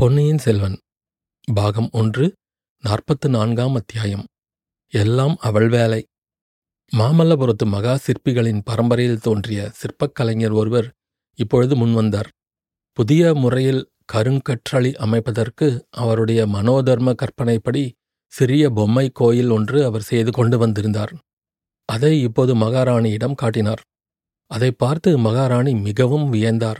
பொன்னியின் செல்வன் பாகம் ஒன்று நாற்பத்து நான்காம் அத்தியாயம். எல்லாம் அவள் வேலை. மாமல்லபுரத்து மகா சிற்பிகளின் பரம்பரையில் தோன்றிய சிற்பக் கலைஞர் ஒருவர் இப்பொழுது முன்வந்தார். புதிய முறையில் கருங்கற்றளி அமைப்பதற்கு அவருடைய மனோதர்ம கற்பனைப்படி சிறிய பொம்மை கோயில் ஒன்று அவர் செய்து கொண்டு வந்திருந்தார். அதை இப்போது மகாராணியிடம் காட்டினார். அதை பார்த்து மகாராணி மிகவும் வியந்தார்.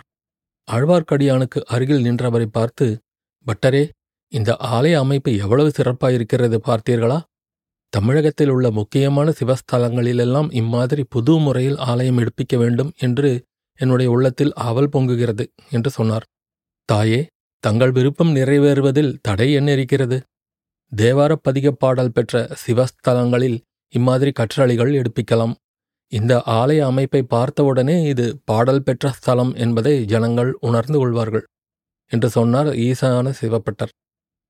ஆழ்வார்க்கடியானுக்கு அருகில் நின்றவரை பார்த்து பட்டரே இந்த ஆலய அமைப்பு எவ்வளவு சிறப்பாயிருக்கிறது பார்த்தீர்களா? தமிழகத்தில் உள்ள முக்கியமான சிவஸ்தலங்களிலெல்லாம் இம்மாதிரி புது முறையில் ஆலயம் எடுப்பிக்க வேண்டும் என்று என்னுடைய உள்ளத்தில் ஆவல் பொங்குகிறது என்று சொன்னார். தாயே தங்கள் விருப்பம் நிறைவேறுவதில் தடை என்ன இருக்கிறது தேவாரப்பதிகப் பாடல் பெற்ற சிவஸ்தலங்களில் இம்மாதிரி கற்றளிகள் எடுப்பிக்கலாம். இந்த ஆலய அமைப்பை பார்த்தவுடனே இது பாடல் பெற்ற ஸ்தலம் என்பதை ஜனங்கள் உணர்ந்து கொள்வார்கள். என்று சொன்னார் ஈசான சிவப்பட்டர்.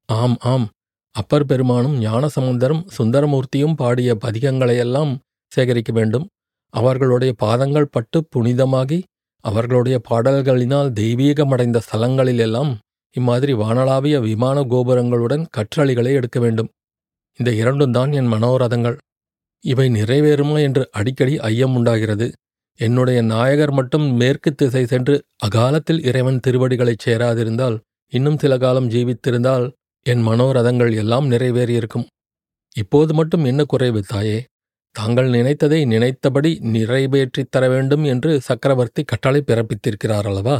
ஆம் ஆம். அப்பர் பெருமானும் ஞானசமுந்தரும் சுந்தரமூர்த்தியும் பாடிய பதிகங்களையெல்லாம் சேகரிக்க வேண்டும். அவர்களுடைய பாதங்கள் பட்டு புனிதமாகி அவர்களுடைய பாடல்களினால் தெய்வீகமடைந்த ஸ்தலங்களிலெல்லாம் இம்மாதிரி வானளாவிய விமான கோபுரங்களுடன் கற்றளிகளை எடுக்க வேண்டும். இந்த இரண்டும் தான் என் மனோரதங்கள். இவை நிறைவேறுமா என்று அடிக்கடி ஐயம் உண்டாகிறது என்னுடைய நாயகர் மட்டும் மேற்கு திசை சென்று அகாலத்தில் இறைவன் திருவடிகளைச் சேராதிருந்தால் இன்னும் சில காலம் ஜீவித்திருந்தால் என் மனோரதங்கள் எல்லாம் நிறைவேறியிருக்கும். இப்போது மட்டும் என்ன குறைவு தாயே? தாங்கள் நினைத்ததை நினைத்தபடி நிறைவேற்றித் தர வேண்டும் என்று சக்கரவர்த்தி கட்டளை பிறப்பித்திருக்கிறார் அல்லவா?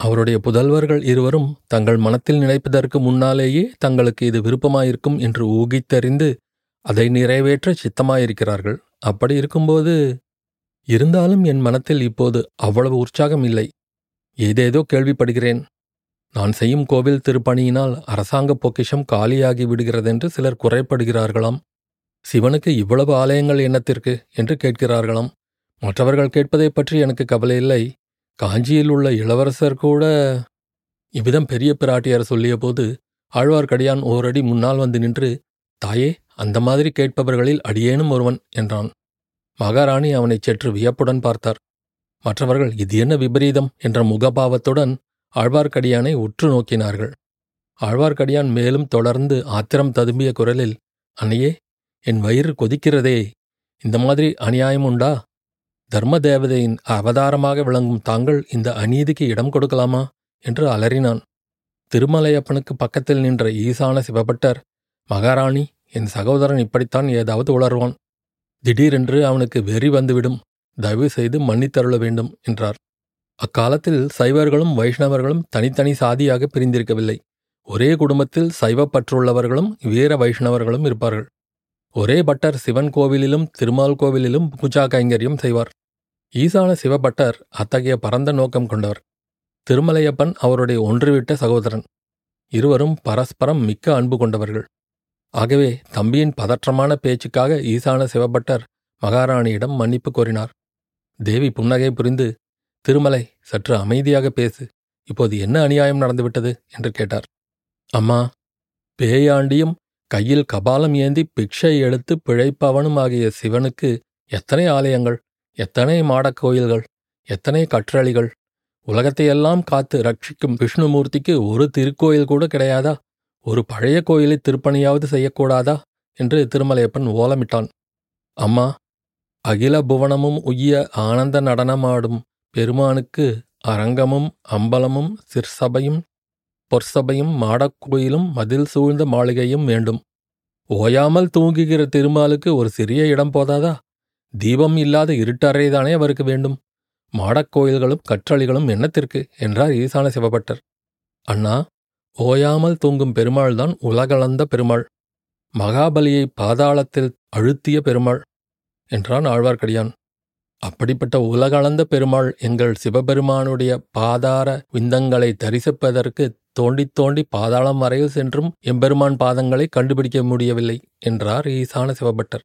அவருடைய புதல்வர்கள் இருவரும் தங்கள் மனத்தில் நினைப்பதற்கு முன்னாலேயே தங்களுக்கு இது விருப்பமாயிருக்கும் என்று ஊகித்தறிந்து அதை நிறைவேற்ற சித்தமாயிருக்கிறார்கள். அப்படி இருக்கும்போது இருந்தாலும் என் மனத்தில் இப்போது அவ்வளவு உற்சாகம் இல்லை. ஏதேதோ கேள்விப்படுகிறேன். நான் செய்யும் கோவில் திருப்பணியினால் அரசாங்க பொக்கிஷம் காலியாகி விடுகிறதென்று சிலர் குறைப்படுகிறார்களாம். சிவனுக்கு இவ்வளவு ஆலயங்கள் எண்ணத்திற்கு என்று கேட்கிறார்களாம். மற்றவர்கள் கேட்பதைப் பற்றி எனக்கு கவலை இல்லை. காஞ்சியில் உள்ள இளவரசர் கூட இவ்விதம் பெரிய பிராட்டியார் சொல்லியபோது ஆழ்வார்க்கடியான் ஓரடி முன்னால் வந்து நின்று தாயே அந்த மாதிரி கேட்பவர்களில் அடியேனும் ஒருவன் என்றான். மகாராணி அவனைச் சற்று வியப்புடன் பார்த்தார். மற்றவர்கள் இது என்ன விபரீதம்? என்ற முகபாவத்துடன் ஆழ்வார்க்கடியானை உற்று நோக்கினார்கள். ஆழ்வார்க்கடியான் மேலும் தொடர்ந்து ஆத்திரம் ததும்பிய குரலில் அன்னையே என் வயிறு கொதிக்கிறதே. இந்த மாதிரி அநியாயம் உண்டா? தர்ம தேவதையின் அவதாரமாக விளங்கும் தாங்கள் இந்த அநீதிக்கு இடம் கொடுக்கலாமா? என்று அலறினான். திருமலையப்பனுக்கு பக்கத்தில் நின்ற ஈசான சிவபட்டர் மகாராணி என் சகோதரன் இப்படித்தான் ஏதாவது உளர்வான் திடீரென்று அவனுக்கு வெறி வந்துவிடும். தயவு செய்து மன்னித்தருள வேண்டும் என்றார். அக்காலத்தில் சைவர்களும் வைஷ்ணவர்களும் தனித்தனி சாதியாக பிரிந்திருக்கவில்லை. ஒரே குடும்பத்தில் சைவப்பற்றுள்ளவர்களும் வீர வைஷ்ணவர்களும் இருப்பார்கள். ஒரே பட்டர் சிவன் கோவிலிலும் திருமால் கோவிலிலும் பூஜா கைங்கரியம் செய்வார். ஈசான சிவபட்டர் அத்தகைய பரந்த நோக்கம் கொண்டவர். திருமலையப்பன் அவருடைய ஒன்றுவிட்ட சகோதரன். இருவரும் பரஸ்பரம் மிக்க அன்பு கொண்டவர்கள். ஆகவே தம்பியின் பதற்றமான பேச்சுக்காக ஈசான சிவபட்டர் மகாராணியிடம் மன்னிப்பு கோரினார். தேவி புன்னகை புரிந்து திருமலை சற்று அமைதியாக பேசு. இப்போது என்ன அநியாயம் நடந்துவிட்டது? என்று கேட்டார். அம்மா பேயாண்டியும் கையில் கபாலம் ஏந்தி பிக்ஷை எடுத்து பிழைப்பவனும் ஆகிய சிவனுக்கு எத்தனை ஆலயங்கள் எத்தனை மாடக் கோயில்கள் எத்தனை கற்றளிகள் உலகத்தையெல்லாம் காத்து ரட்சிக்கும் விஷ்ணுமூர்த்திக்கு ஒரு திருக்கோயில் கூட கிடையாதா? ஒரு பழைய கோயிலை திருப்பணியாவது செய்யக்கூடாதா? என்று திருமலையப்பன் ஓலமிட்டான். அம்மா அகில புவனமும் உய்ய ஆனந்த நடனமாடும் பெருமானுக்கு அரங்கமும் அம்பலமும் சிற்சபையும் பொற்சபையும் மாடக்கோயிலும் மதில் சூழ்ந்த மாளிகையும் வேண்டும். ஓயாமல் தூங்குகிற திருமாலுக்கு ஒரு சிறிய இடம் போதாதா? தீபம் இல்லாத இருட்டறைதானே அவருக்கு வேண்டும். மாடக்கோயில்களும் கற்றளிகளும் என்னத்திற்கு? என்றார் ஈசான சிவபட்டர். அண்ணா ஓயாமல் தூங்கும் பெருமாள்தான் உலகளந்த பெருமாள். மகாபலியை பாதாளத்தில் அழுத்திய பெருமாள் என்றான் ஆழ்வார்க்கடியான். அப்படிப்பட்ட உலகளந்த பெருமாள் எங்கள் சிவபெருமானுடைய பாதார விந்தங்களை தரிசிப்பதற்கு தோண்டித் தோண்டி பாதாளம் வரையில் சென்றும் எம்பெருமான் பாதங்களை கண்டுபிடிக்க முடியவில்லை என்றார் ஈசான சிவபட்டர்.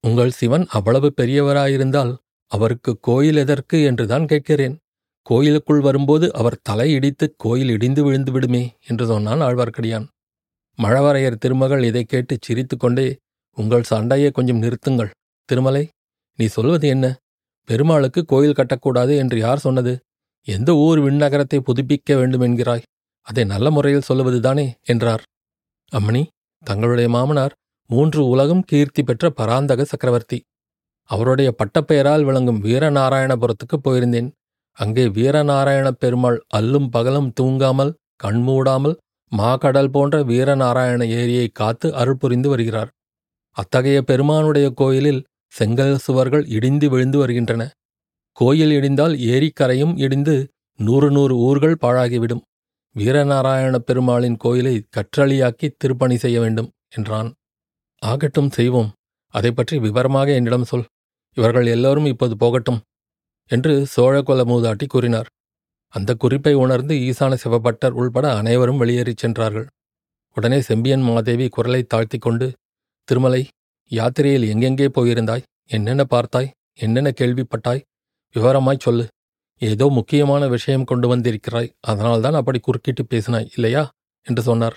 உங்கள் சிவன் அவ்வளவு பெரியவராயிருந்தால் அவருக்கு கோயில் எதற்கு என்றுதான் கேட்கிறேன். கோயிலுக்குள் வரும்போது அவர் தலையிடித்து கோயில் இடிந்து விழுந்து விடுமே என்று சொன்னான் ஆழ்வார்க்கடியான். மழவரையர் திருமகள் இதைக் கேட்டு சிரித்துக்கொண்டே உங்கள் சண்டையை கொஞ்சம் நிறுத்துங்கள் திருமலை நீ சொல்வது என்ன? பெருமாளுக்கு கோயில் கட்டக்கூடாது என்று யார் சொன்னது? எந்த ஊர் விண்ணகரத்தை புதுப்பிக்க வேண்டும் என்கிறாய்? அதை நல்ல முறையில் சொல்லுவதுதானே? என்றார். அம்மணி தங்களுடைய மாமனார் மூன்று உலகம் கீர்த்தி பெற்ற பராந்தக சக்கரவர்த்தி. அவருடைய பட்டப்பெயரால் விளங்கும் வீரநாராயணபுரத்துக்கு போயிருந்தேன். அங்கே வீரநாராயண பெருமாள் அல்லும் பகலும் தூங்காமல் கண்மூடாமல் மாகடல் போன்ற வீரநாராயண ஏரியை காத்து அருள் புரிந்து வருகிறார். அத்தகைய பெருமானுடைய கோயிலில் செங்கல் சுவர்கள் இடிந்து விழுந்து வருகின்றன. கோயில் இடிந்தால் ஏரிக்கரையும் இடிந்து நூறு நூறு ஊர்கள் பாழாகிவிடும். வீரநாராயண பெருமாளின் கோயிலை கற்றளியாக்கி திருப்பணி செய்ய வேண்டும் என்றான். ஆகட்டும் செய்வோம். அதை பற்றி விவரமாக என்னிடம் சொல். இவர்கள் எல்லோரும் இப்போது போகட்டும். என்று சோழகுல மூதாட்டி கூறினார். அந்த குறிப்பை உணர்ந்து ஈசான சிவபட்டர் உள்பட அனைவரும் வெளியேறிச் சென்றார்கள். உடனே செம்பியன் மாதேவி குரலை தாழ்த்திக் கொண்டு திருமலை யாத்திரையில் எங்கெங்கே போயிருந்தாய்? என்னென்ன பார்த்தாய்? என்னென்ன கேள்விப்பட்டாய்? விவரமாய் சொல்லு. ஏதோ முக்கியமான விஷயம் கொண்டு வந்திருக்கிறாய். அதனால்தான் அப்படி குறுக்கிட்டு பேசினாய் இல்லையா? என்று சொன்னார்.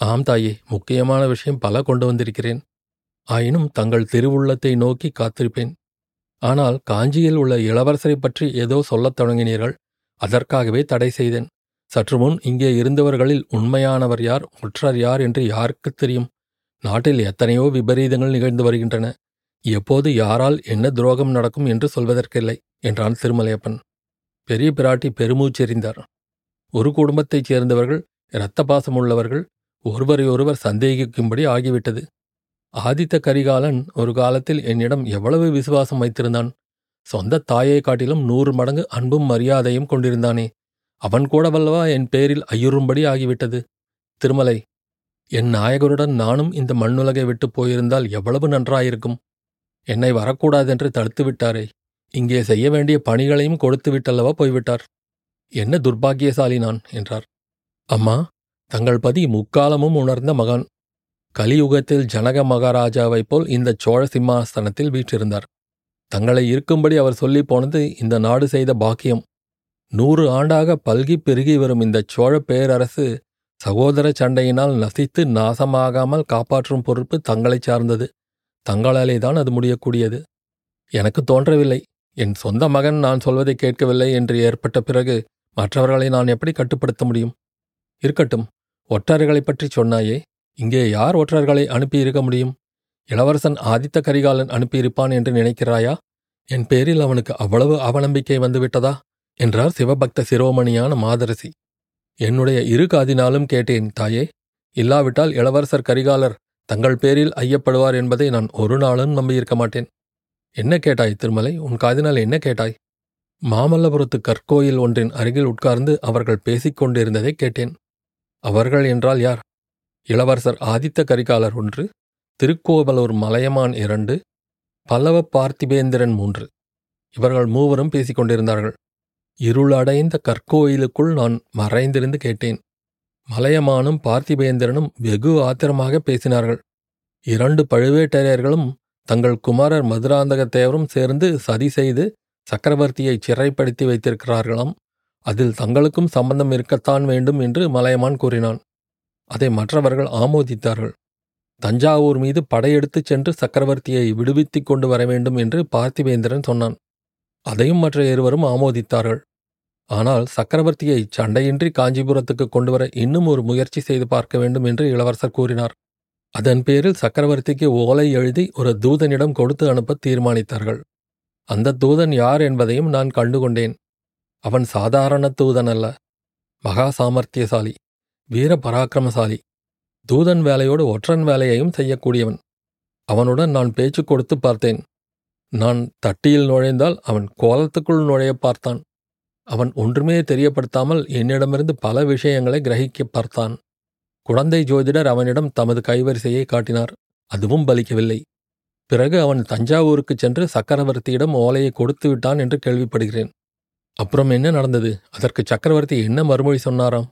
ஆம் தாயே முக்கியமான விஷயம் பல கொண்டு வந்திருக்கிறேன். ஆயினும் தங்கள் திருவுள்ளத்தை நோக்கி காத்திருப்பேன். ஆனால் காஞ்சியில் உள்ள இளவரசரை பற்றி ஏதோ சொல்லத் தொடங்கினீர்கள் அதற்காகவே தடை செய்தேன். சற்று முன் இங்கே இருந்தவர்களில் உண்மையானவர் யார் ஒற்றர் யார் என்று யாருக்குத் தெரியும்? நாட்டில் எத்தனையோ விபரீதங்கள் நிகழ்ந்து வருகின்றன. எப்போது யாரால் என்ன துரோகம் நடக்கும் என்று சொல்வதற்கில்லை என்றான் திருமலையப்பன். பெரிய பிராட்டி பெருமூச்செறிந்தார். ஒரு குடும்பத்தைச் சேர்ந்தவர்கள் இரத்த பாசமுள்ளவர்கள் ஒருவரையொருவர் சந்தேகிக்கும்படி ஆகிவிட்டது. ஆதித்த கரிகாலன் ஒரு காலத்தில் என்னிடம் எவ்வளவு விசுவாசம் வைத்திருந்தான். சொந்த தாயை காட்டிலும் நூறு மடங்கு அன்பும் மரியாதையும் கொண்டிருந்தானே. அவன் கூடவல்லவா என் பேரில் ஐயுறும்படி ஆகிவிட்டது. திருமலை என் நாயகருடன் நானும் இந்த மண்ணுலகை விட்டு போயிருந்தால் எவ்வளவு நன்றாயிருக்கும். என்னை வரக்கூடாதென்று தடுத்து விட்டாரே. இங்கே செய்ய வேண்டிய பணிகளையும் கொடுத்து விட்டல்லவா போய்விட்டார். என்ன துர்பாக்கியசாலி நான் என்றார். அம்மா தங்கள் பதி முக்காலமும் உணர்ந்த மகான். கலியுகத்தில் ஜனக மகாராஜாவைப் போல் இந்த சோழ சிம்மாசனத்தில் வீற்றிருந்தார். தங்களை இருக்கும்படி அவர் சொல்லி போனது இந்த நாடு செய்த பாக்கியம். நூறு ஆண்டாக பல்கி பெருகி வரும் இந்த சோழ பேரரசு சகோதர சண்டையினால் நசித்து நாசமாகாமல் காப்பாற்றும் பொறுப்பு தங்களைச் சார்ந்தது. தங்களாலே தான் அது முடியக்கூடியது. எனக்கு தோன்றவில்லை. என் சொந்த மகன் நான் சொல்வதை கேட்கவில்லை என்று ஏற்பட்ட பிறகு மற்றவர்களை நான் எப்படி கட்டுப்படுத்த முடியும்? இருக்கட்டும். ஒற்றர்களைப் பற்றி சொன்னாயே. இங்கே யார் ஒற்றர்களை அனுப்பியிருக்க முடியும்? இளவரசன் ஆதித்த கரிகாலன் அனுப்பியிருப்பான் என்று நினைக்கிறாயா? என் பேரில் அவனுக்கு அவ்வளவு அவநம்பிக்கை வந்துவிட்டதா? என்றார் சிவபக்த சிரோமணியான மாதரசி. என்னுடைய இரு காதினாலும் கேட்டேன் தாயே. இல்லாவிட்டால் இளவரசர் கரிகாலர் தங்கள் பேரில் ஐயப்படுவார் என்பதை நான் ஒரு நாளும் நம்பியிருக்க மாட்டேன். என்ன கேட்டாய் திருமலை? உன் காதினால் என்ன கேட்டாய்? மாமல்லபுரத்து கற்கோயில் ஒன்றின் அருகில் உட்கார்ந்து அவர்கள் பேசிக் கொண்டிருந்ததை கேட்டேன். அவர்கள் என்றால் யார்? இளவரசர் ஆதித்த கரிகாலர் ஒன்று திருக்கோவலூர் மலையமான் இரண்டு பல்லவ பார்த்திபேந்திரன் மூன்று. இவர்கள் மூவரும் பேசிக்கொண்டிருந்தார்கள் இருளடைந்த கற்கோயிலுக்குள் நான் மறைந்திருந்து கேட்டேன். மலையமானும் பார்த்திபேந்திரனும் வெகு ஆத்திரமாக பேசினார்கள். இரண்டு பழுவேட்டரையர்களும் தங்கள் குமாரர் மதுராந்தகத்தேவரும் சேர்ந்து சதி செய்து சக்கரவர்த்தியை சிறைப்படுத்தி வைத்திருக்கிறார்களாம். அதில் தங்களுக்கும் சம்பந்தம் இருக்கத்தான் வேண்டும் என்று மலையமான் கூறினான். அதை மற்றவர்கள் ஆமோதித்தார்கள். தஞ்சாவூர் மீது படையெடுத்துச் சென்று சக்கரவர்த்தியை விடுவித்துக் கொண்டு வர வேண்டும் என்று பார்த்திவேந்திரன் சொன்னான். அதையும் மற்ற இருவரும் ஆமோதித்தார்கள். ஆனால் சக்கரவர்த்தியை சண்டையின்றி காஞ்சிபுரத்துக்கு கொண்டு வர இன்னும் ஒரு முயற்சி செய்து பார்க்க வேண்டும் என்று இளவரசர் கூறினார். அதன் பேரில் சக்கரவர்த்திக்கு ஓலை எழுதி ஒரு தூதனிடம் கொடுத்து அனுப்ப தீர்மானித்தார்கள். அந்த தூதன் யார் என்பதையும் நான் கண்டுகொண்டேன். அவன் சாதாரண தூதன் அல்ல மகா சாமர்த்தியசாலி. வீர பராக்கிரமசாலி. தூதன் வேலையோடு ஒற்றன் வேலையையும் செய்யக்கூடியவன். அவனுடன் நான் பேச்சு கொடுத்து பார்த்தேன். நான் தட்டியில் நுழைந்தால் அவன் கோலத்துக்குள் நுழைய பார்த்தான். அவன் ஒன்றுமே தெரியப்படுத்தாமல் என்னிடமிருந்து பல விஷயங்களை கிரகிக்க பார்த்தான். குழந்தை ஜோதிடர் அவனிடம் தமது கைவரிசையை காட்டினார். அதுவும் பலிக்கவில்லை. பிறகு அவன் தஞ்சாவூருக்குச் சென்று சக்கரவர்த்தியிடம் ஓலையை கொடுத்து விட்டான் என்று கேள்விப்படுகிறேன். அப்புறம் என்ன நடந்தது? அதற்கு சக்கரவர்த்தி என்ன மறுமொழி சொன்னாராம்?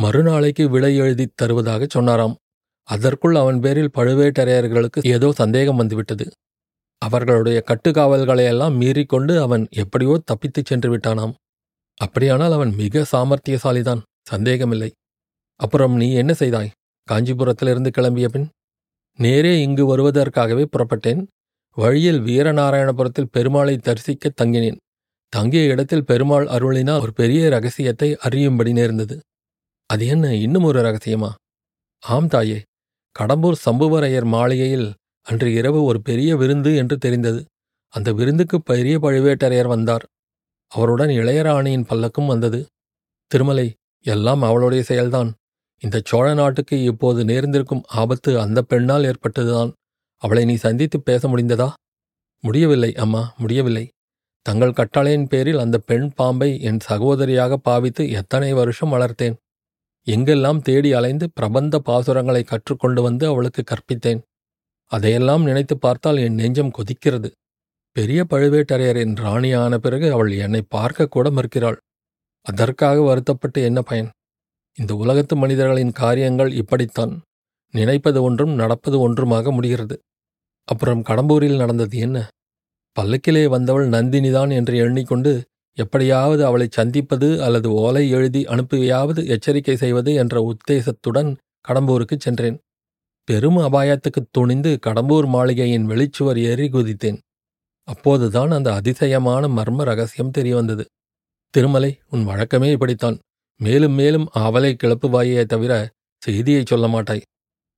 மறுநாளைக்கு விலை எழுதித் தருவதாகச் சொன்னாராம். அதற்குள் அவன் பேரில் பழுவேட்டரையர்களுக்கு ஏதோ சந்தேகம் வந்துவிட்டது. அவர்களுடைய கட்டுக்காவல்களையெல்லாம் மீறிக்கொண்டு அவன் எப்படியோ தப்பித்துச் சென்று விட்டானாம். அப்படியானால் அவன் மிக சாமர்த்தியசாலிதான் சந்தேகமில்லை. அப்புறம் நீ என்ன செய்தாய்? காஞ்சிபுரத்திலிருந்து கிளம்பிய பின்? நேரே இங்கு வருவதற்காகவே புறப்பட்டேன். வழியில் வீரநாராயணபுரத்தில் பெருமாளை தரிசிக்க தங்கினேன். தங்கிய இடத்தில் பெருமாள் அருளினால் ஒரு பெரிய ரகசியத்தை அறியும்படி நேர்ந்தது. அது என்ன இன்னும் ஒரு ரகசியமா? ஆம் தாயே கடம்பூர் சம்புவரையர் மாளிகையில் அன்று இரவு ஒரு பெரிய விருந்து என்று தெரிந்தது. அந்த விருந்துக்கு பெரிய பழுவேட்டரையர் வந்தார். அவருடன் இளையராணியின் பல்லக்கும் வந்தது. திருமலை எல்லாம் அவளுடைய செயல்தான். இந்த சோழ நாட்டுக்கு இப்போது நேர்ந்திருக்கும் ஆபத்து அந்த பெண்ணால் ஏற்பட்டதுதான். அவளை நீ சந்தித்து பேச முடிந்ததா? முடியவில்லை அம்மா முடியவில்லை. தங்கள் கட்டளையின் பேரில் அந்த பெண் பாம்பை என் சகோதரியாக பாவித்து எத்தனை வருஷம் வளர்த்தேன். எங்கெல்லாம் தேடி அலைந்து பிரபந்த பாசுரங்களை கற்றுக்கொண்டு வந்து அவளுக்கு கற்பித்தேன். அதையெல்லாம் நினைத்து பார்த்தால் என் நெஞ்சம் கொதிக்கிறது. பெரிய பழுவேட்டரையரின் ராணியான பிறகு அவள் என்னை பார்க்க கூட மறுக்கிறாள் அதற்காக வருத்தப்பட்டு என்ன பயன்? இந்த உலகத்து மனிதர்களின் காரியங்கள் இப்படித்தான். நினைப்பது ஒன்றும் நடப்பது ஒன்றுமாக முடிகிறது. அப்புறம் கடம்பூரில் நடந்தது என்ன? பல்லக்கிலே வந்தவள் நந்தினிதான் என்று எண்ணிக்கொண்டு எப்படியாவது அவளை சந்திப்பது அல்லது ஓலை எழுதி அனுப்பியாவது எச்சரிக்கை செய்வது என்ற உத்தேசத்துடன் கடம்பூருக்குச் சென்றேன். பெரும் அபாயத்துக்குத் துணிந்து கடம்பூர் மாளிகையின் வெளிச்சுவர் ஏறி குதித்தேன். அப்போதுதான் அந்த அதிசயமான மர்ம ரகசியம் தெரியவந்தது. திருமலை உன் வழக்கமே இப்படித்தான். மேலும் மேலும் அவலை கிளப்புவாயே தவிர செய்தியை சொல்ல மாட்டாய்.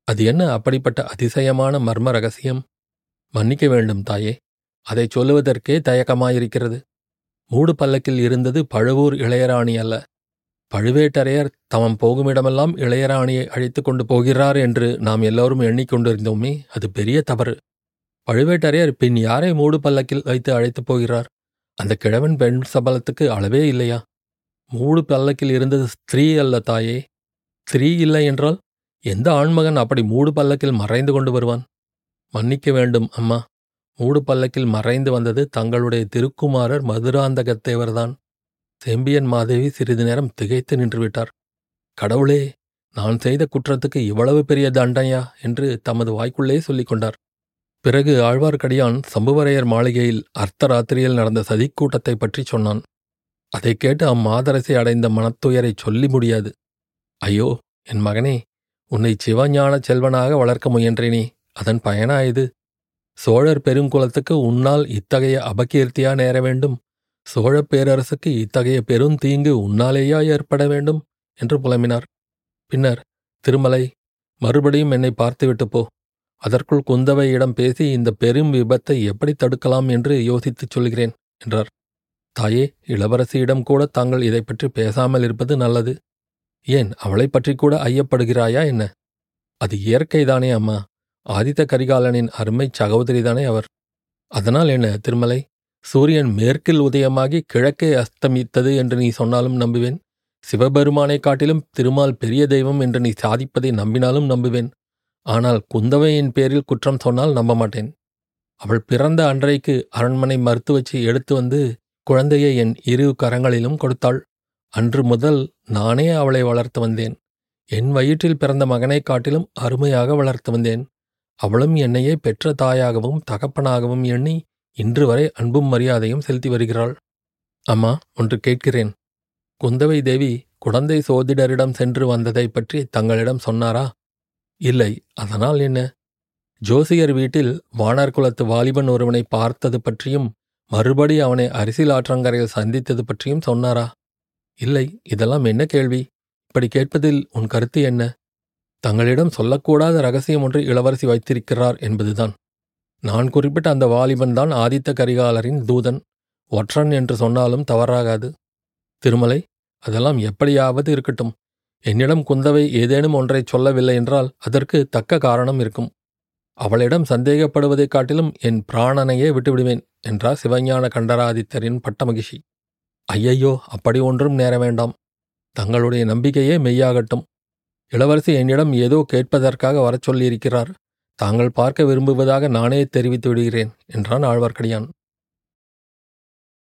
அது என்ன அப்படிப்பட்ட அதிசயமான மர்ம ரகசியம்? மன்னிக்க வேண்டும் தாயே. அதைச் சொல்லுவதற்கே தயக்கமாயிருக்கிறது. மூடு பல்லக்கில் இருந்தது பழுவூர் இளையராணி அல்ல. பழுவேட்டரையர் தமம் போகுமிடமெல்லாம் இளையராணியை அழைத்துக் கொண்டு போகிறார் என்று நாம் எல்லோரும் எண்ணிக்கொண்டிருந்தோமே அது பெரிய தவறு. பழுவேட்டரையர் பின் யாரை மூடு பல்லக்கில் வைத்து அழைத்துப் போகிறார்? அந்த கிழவன் பெண் சபலத்துக்கு அளவே இல்லையா? மூடு பல்லக்கில் இருந்தது ஸ்திரீ அல்ல தாயே. ஸ்திரீ இல்லை என்றால் எந்த ஆண்மகன் அப்படி மூடு பல்லக்கில் மறைந்து கொண்டு வருவான்? மன்னிக்க வேண்டும் அம்மா. மூடு பல்லக்கில் மறைந்து வந்தது தங்களுடைய திருக்குமாரர் மதுராந்தகத்தேவர்தான். செம்பியன் மாதேவி சிறிது நேரம் திகைத்து நின்றுவிட்டார். கடவுளே நான் செய்த குற்றத்துக்கு இவ்வளவு பெரிய தண்டையா என்று தமது வாய்க்குள்ளே சொல்லிக் கொண்டார். பிறகு ஆழ்வார்க்கடியான் சம்புவரையர் மாளிகையில் அர்த்தராத்திரியில் நடந்த சதிக்கூட்டத்தைப் பற்றி சொன்னான். அதைக் கேட்டு அம்மாதரசை அடைந்த மனத்துயரை சொல்லி முடியாது. ஐயோ என் மகனே உன்னை சிவஞான செல்வனாக வளர்க்க முயன்றேனே அதன் பயனா இது? சோழர் பெருங்குலத்துக்கு உன்னால் இத்தகைய அபகீர்த்தியா நேர வேண்டும்? சோழப் பேரரசுக்கு இத்தகைய பெருந்தீங்கு உன்னாலேயா ஏற்பட வேண்டும்? என்று புலம்பினார். பின்னர் திருமலை மறுபடியும் என்னை பார்த்துவிட்டு போ. அதற்குள் குந்தவையிடம் பேசி இந்த பெரும் விபத்தை எப்படி தடுக்கலாம் என்று யோசித்துச் சொல்கிறேன் என்றார். தாயே இளவரசியிடம் கூட தாங்கள் இதை பற்றி பேசாமல் இருப்பது நல்லது. ஏன் அவளைப் பற்றி கூட ஐயப்படுகிறாயா என்ன? அது இயற்கைதானே அம்மா. ஆதித்த கரிகாலனின் அருமைச் சகோதரிதானே அவர். அதனால் என்ன திருமலை? சூரியன் மேற்கில் உதயமாகி கிழக்கே அஸ்தமித்தது என்று நீ சொன்னாலும் நம்புவேன். சிவபெருமானைக் காட்டிலும் திருமால் பெரிய தெய்வம் என்று நீ சாதிப்பதை நம்பினாலும் நம்புவேன். ஆனால் குந்தவையின் பேரில் குற்றம் சொன்னால் நம்ப மாட்டேன் அவள் பிறந்த அன்றைக்கு அரண்மனை மருத்துவச்சி எடுத்து வந்து குழந்தையை என் இரு கரங்களிலும் கொடுத்தாள். அன்று முதல் நானே அவளை வளர்த்து வந்தேன். என் வயிற்றில் பிறந்த மகனைக் காட்டிலும் அருமையாக வளர்த்து வந்தேன். அவளும் என்னையே பெற்ற தாயாகவும் தகப்பனாகவும் எண்ணி இன்று வரை அன்பும் மரியாதையும் செலுத்தி வருகிறாள். அம்மா ஒன்று கேட்கிறேன். குந்தவை தேவி குழந்தை சோதிடரிடம் சென்று வந்ததைப் பற்றி தங்களிடம் சொன்னாரா? இல்லை அதனால் என்ன? ஜோசியர் வீட்டில் வானார் குலத்து வாலிபன் ஒருவனை பார்த்தது பற்றியும் மறுபடி அவனை அரிசில் ஆற்றங்கரையில் சந்தித்தது பற்றியும் சொன்னாரா? இல்லை இதெல்லாம் என்ன கேள்வி? இப்படி கேட்பதில் உன் கருத்து என்ன? தங்களிடம் சொல்லக்கூடாத ரகசியம் ஒன்று இளவரசி வைத்திருக்கிறார் என்பதுதான். நான் குறிப்பிட்ட அந்த வாலிபன் தான் ஆதித்த கரிகாலரின் தூதன். ஒற்றன் என்று சொன்னாலும் தவறாகாது. திருமலை அதெல்லாம் எப்படியாவது இருக்கட்டும். என்னிடம் குந்தவை ஏதேனும் ஒன்றை சொல்லவில்லை என்றால் அதற்கு தக்க காரணம் இருக்கும். அவளிடம் சந்தேகப்படுவதைக் காட்டிலும் என் பிராணனையே விட்டுவிடுவேன் என்றார் சிவஞான கண்டராதித்தரின் பட்டமகிஷி. ஐயையோ அப்படி ஒன்றும் நேர வேண்டாம். தங்களுடைய நம்பிக்கையே மெய்யாகட்டும். இளவரசி என்னிடம் ஏதோ கேட்பதற்காக வரச் சொல்லியிருக்கிறார். தாங்கள் பார்க்க விரும்புவதாக நானே தெரிவித்து விடுகிறேன் என்றான் ஆழ்வார்க்கடியான்.